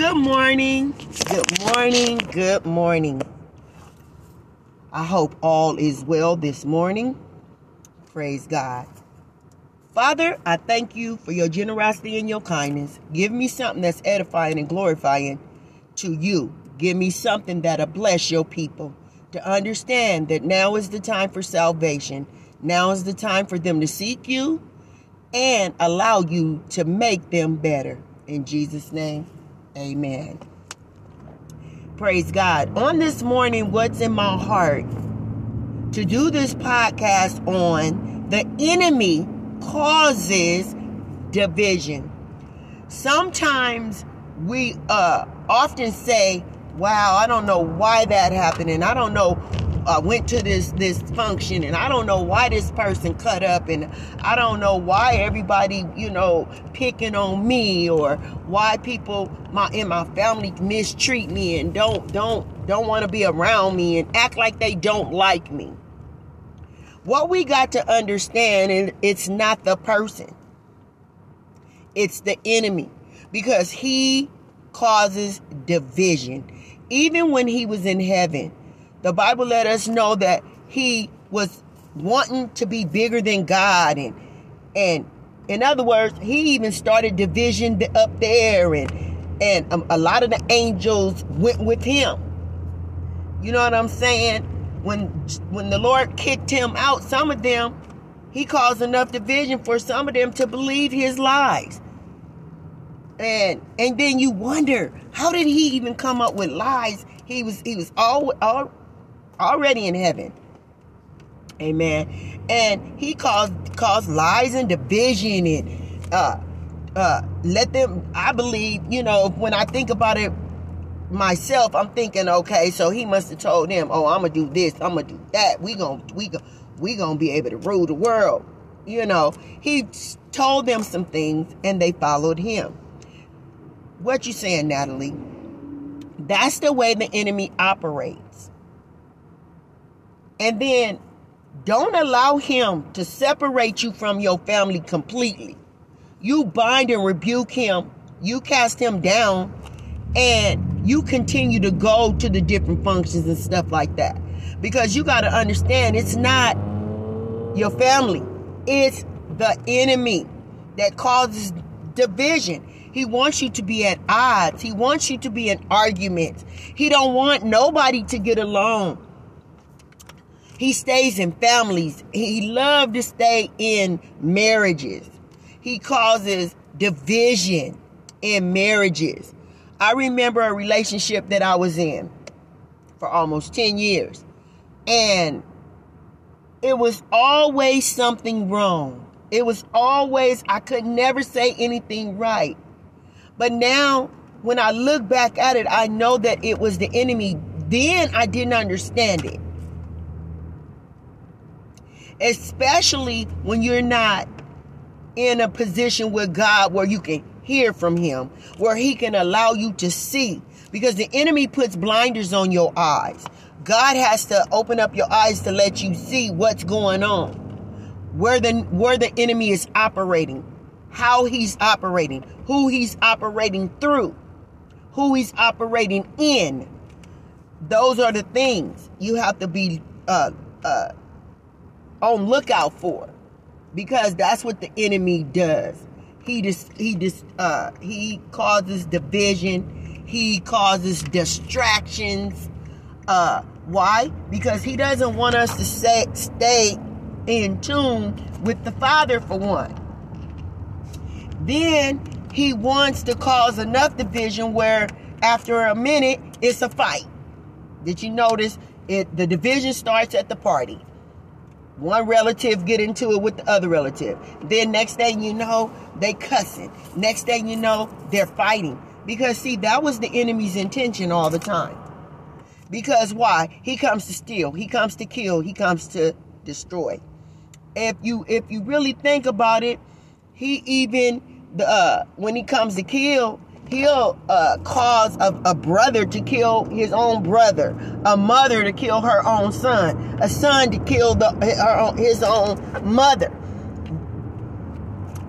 Good morning. Good morning. Good morning. I hope all is well this morning. Praise God. Father, I thank you for your generosity and your kindness. Give me something that's edifying and glorifying to you. Give me something that'll bless your people to understand that now is the time for salvation. Now is the time for them to seek you and allow you to make them better. In Jesus' name, amen. Praise God. On this morning, what's in my heart to do this podcast on the enemy causes division. Sometimes we uh, often say, wow, I don't know why that happened, and I don't know I went to this this function and I don't know why this person cut up and I don't know why everybody you know picking on me or why people my in my family mistreat me and don't don't don't want to be around me and act like they don't like me. What we got to understand is it's not the person. It's the enemy because he causes division. Even when he was in heaven, the Bible let us know that he was wanting to be bigger than God and and in other words, he even started division up there and and um, a lot of the angels went with him. You know what I'm saying? When when the Lord kicked him out, some of them he caused enough division for some of them to believe his lies. And and then you wonder, how did he even come up with lies? He was he was all, all already in heaven. Amen. And he caused caused lies and division and uh uh let them I believe, you know, when I think about it myself, I'm thinking, okay, so he must have told them, oh, I'm gonna do this, I'm gonna do that. We gonna we gonna we gonna be able to rule the world. You know, he told them some things and they followed him. What you saying, Natalie? That's the way the enemy operates. And then don't allow him to separate you from your family completely. You bind and rebuke him, you cast him down, and you continue to go to the different functions and stuff like that. Because you got to understand it's not your family, it's the enemy that causes division. He wants you to be at odds. He wants you to be in arguments. He don't want nobody to get along. He stays in families. He loves to stay in marriages. He causes division in marriages. I remember a relationship that I was in for almost 10 years. And it was always something wrong. It was always, I could never say anything right. But now, when I look back at it, I know that it was the enemy. Then I didn't understand it especially when you're not in a position with God where you can hear from Him, where He can allow you to see. Because the enemy puts blinders on your eyes. God has to open up your eyes to let you see what's going on, where the where the enemy is operating, how he's operating, who he's operating through, who he's operating in. Those are the things you have to be uh, uh, on lookout for because that's what the enemy does. He just he just uh he causes division, he causes distractions. Uh why? Because he doesn't want us to say, stay in tune with the Father for one. Then he wants to cause enough division where after a minute it's a fight. Did you notice it the division starts at the party one relative get into it with the other relative. Then next thing you know, they cussing. Next thing you know, they're fighting. Because see, that was the enemy's intention all the time. Because why? He comes to steal, he comes to kill, he comes to destroy. If you if you really think about it, he even the uh, when he comes to kill, he'll uh, cause a, a, brother to kill his own brother, a mother to kill her own son, a son to kill the, her, his own mother.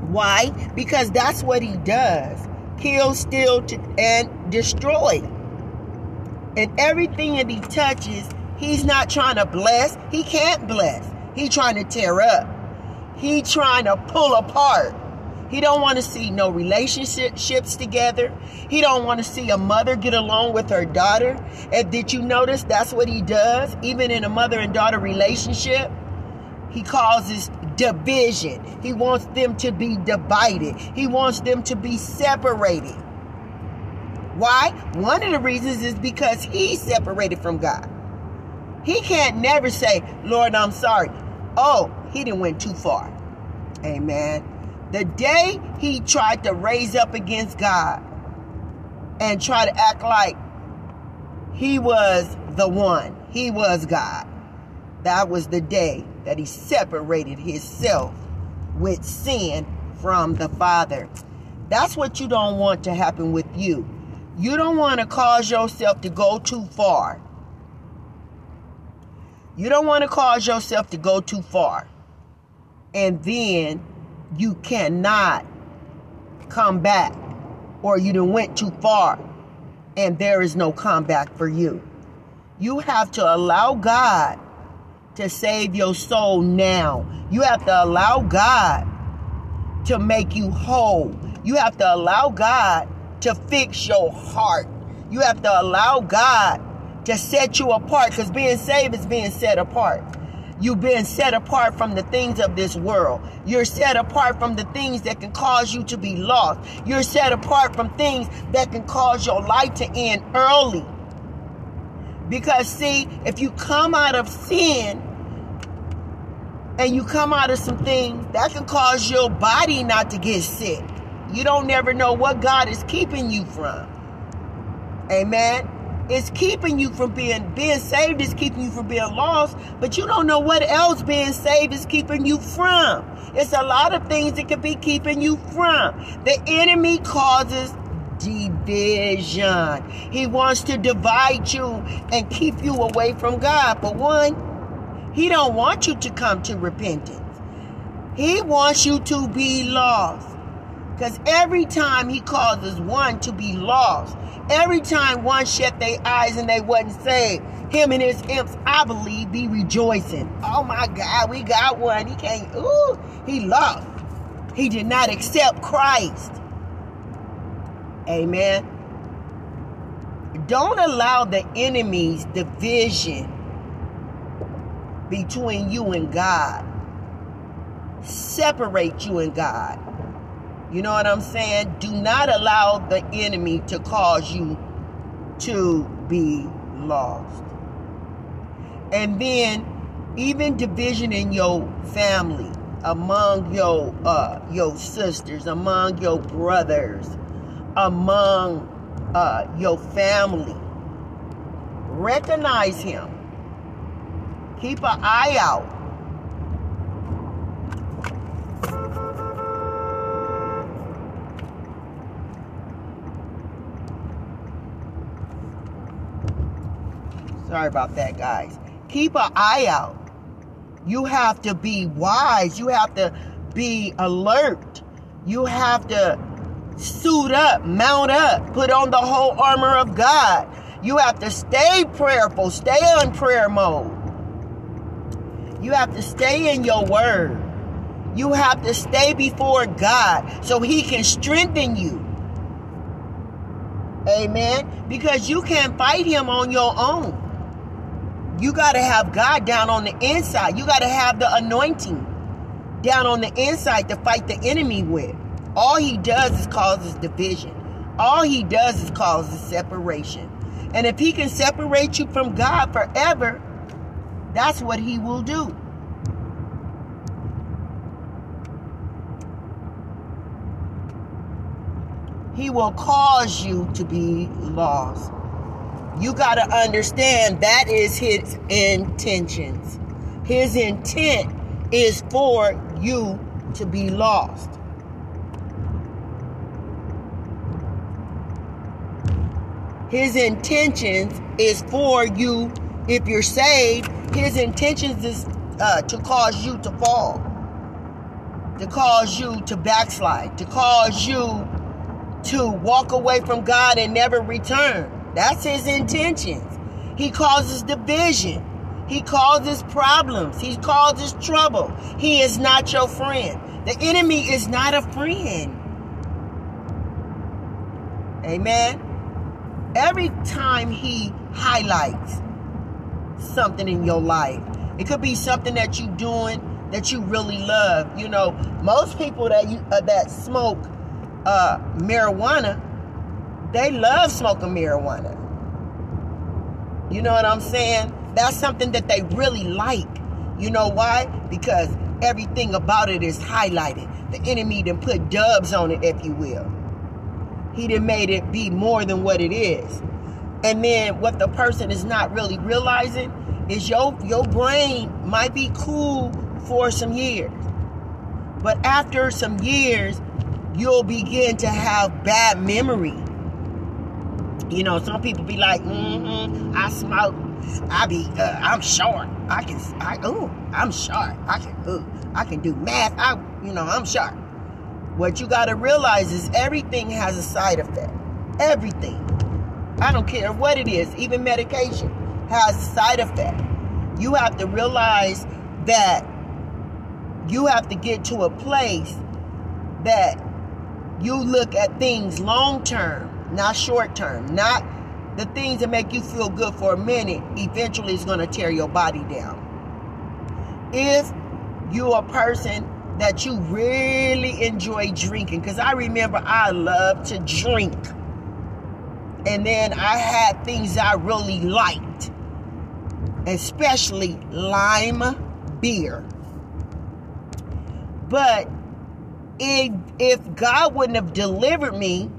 Why? Because that's what he does. kill, steal, and destroy. And everything that he touches, he's not trying to bless. He can't bless. He trying to tear up. He trying to pull apart. He don't want to see no relationships together. He don't want to see a mother get along with her daughter. And did you notice that's what he does? Even in a mother and daughter relationship, he causes division. He wants them to be divided. He wants them to be separated. Why? One of the reasons is because he's separated from God. He can't never say, Lord, I'm sorry. Oh, he didn't went too far. Amen. The day he tried to raise up against God and try to act like he was the one, he was God, that was the day that he separated himself with sin from the Father. That's what you don't want to happen with you. You don't want to cause yourself to go too far. You don't want to cause yourself to go too far. And then you cannot come back or you done went too far and there is no comeback for you. You have to allow God to save your soul now. You have to allow God to make you whole. You have to allow God to fix your heart. You have to allow God to set you apart because being saved is being set apart. You've been set apart from the things of this world. You're set apart from the things that can cause you to be lost. You're set apart from things that can cause your life to end early. Because, see, if you come out of sin and you come out of some things, that can cause your body not to get sick. You don't never know what God is keeping you from. Amen. It's keeping you from being being saved is keeping you from being lost, but you don't know what else being saved is keeping you from. It's a lot of things that could be keeping you from. The enemy causes division. He wants to divide you and keep you away from God. But one, he don't want you to come to repentance. He wants you to be lost. Because every time he causes one to be lost, every time one shut their eyes and they wasn't saved, him and his imps, I believe, be rejoicing. Oh my God, we got one. He can't, ooh, he lost. He did not accept Christ. Amen. Don't allow the enemy's division between you and God separate you and God. You know what I'm saying? Do not allow the enemy to cause you to be lost. And then even division in your family, among your uh, your sisters, among your brothers, among uh, your family. Recognize him. Keep an eye out Sorry about that, guys. Keep an eye out. You have to be wise. You have to be alert. You have to suit up, mount up, put on the whole armor of God. You have to stay prayerful, stay on prayer mode. You have to stay in your word. You have to stay before God so He can strengthen you. Amen. Because you can't fight Him on your own. You got to have God down on the inside. You got to have the anointing down on the inside to fight the enemy with. All he does is causes division. All he does is causes separation. And if he can separate you from God forever, that's what he will do. He will cause you to be lost you got to understand that is his intentions. His intent is for you to be lost. His intentions is for you, if you're saved, his intentions is uh, to cause you to fall, to cause you to backslide, to cause you to walk away from God and never return. That's his intentions. He causes division. He causes problems. He causes trouble. He is not your friend. The enemy is not a friend. Amen. Every time he highlights something in your life, it could be something that you're doing that you really love. You know, most people that you uh, that smoke uh, marijuana, they love smoking marijuana. You know what I'm saying? That's something that they really like. You know why? Because everything about it is highlighted. The enemy done put dubs on it, if you will. He done made it be more than what it is. And then what the person is not really realizing is your your brain might be cool for some years. But after some years, you'll begin to have bad memory. You know, some people be like, mm-hmm, I smoke. I be, uh, I'm short. I can, I, ooh, I'm sharp. I can, ooh, I can do math. I, you know, I'm sharp. What you got to realize is everything has a side effect. Everything. I don't care what it is, even medication has a side effect. You have to realize that you have to get to a place that you look at things long term, not short term, not the things that make you feel good for a minute, eventually is going to tear your body down. If you're a person that you really enjoy drinking, because I remember I love to drink. And then I had things I really liked, especially lime beer. But if, if God wouldn't have delivered me,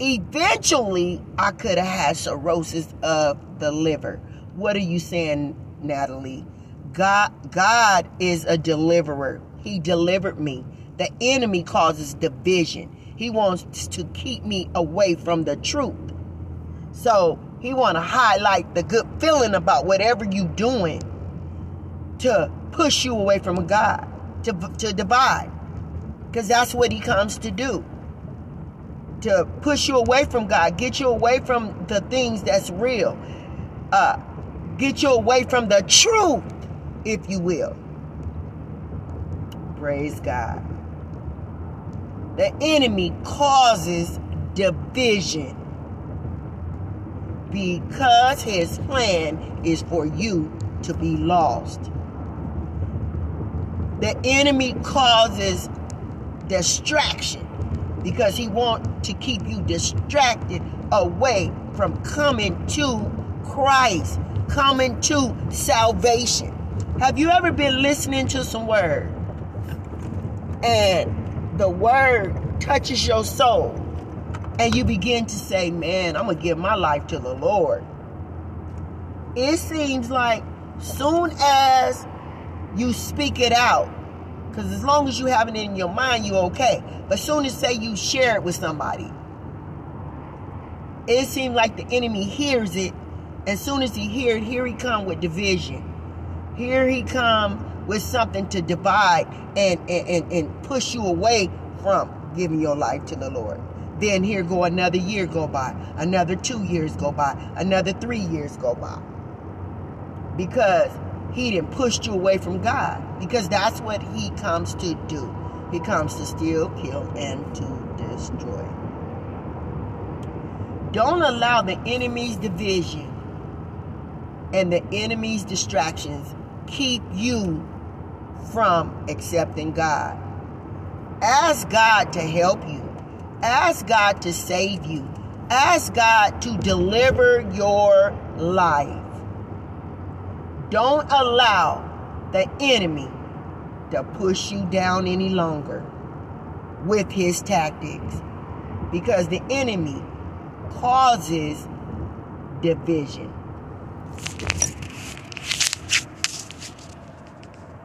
eventually I could have had cirrhosis of the liver. What are you saying, Natalie? God, God is a deliverer. He delivered me. The enemy causes division. He wants to keep me away from the truth. So he want to highlight the good feeling about whatever you doing to push you away from God, to, to divide. Because that's what he comes to do. To push you away from God, get you away from the things that's real. Uh, get you away from the truth, if you will. Praise God. The enemy causes division because his plan is for you to be lost. The enemy causes distraction because he wants to keep you distracted away from coming to Christ, coming to salvation. Have you ever been listening to some word and the word touches your soul and you begin to say, Man, I'm going to give my life to the Lord? It seems like soon as you speak it out, because as long as you have it in your mind, you're okay. But soon as say you share it with somebody, it seems like the enemy hears it. As soon as he hear it, here he come with division. Here he come with something to divide and, and, and push you away from giving your life to the Lord. Then here go another year go by, another two years go by, another three years go by. Because he didn't push you away from God because that's what he comes to do. He comes to steal, kill, and to destroy. Don't allow the enemy's division and the enemy's distractions keep you from accepting God. Ask God to help you. Ask God to save you. Ask God to deliver your life. Don't allow the enemy to push you down any longer with his tactics because the enemy causes division.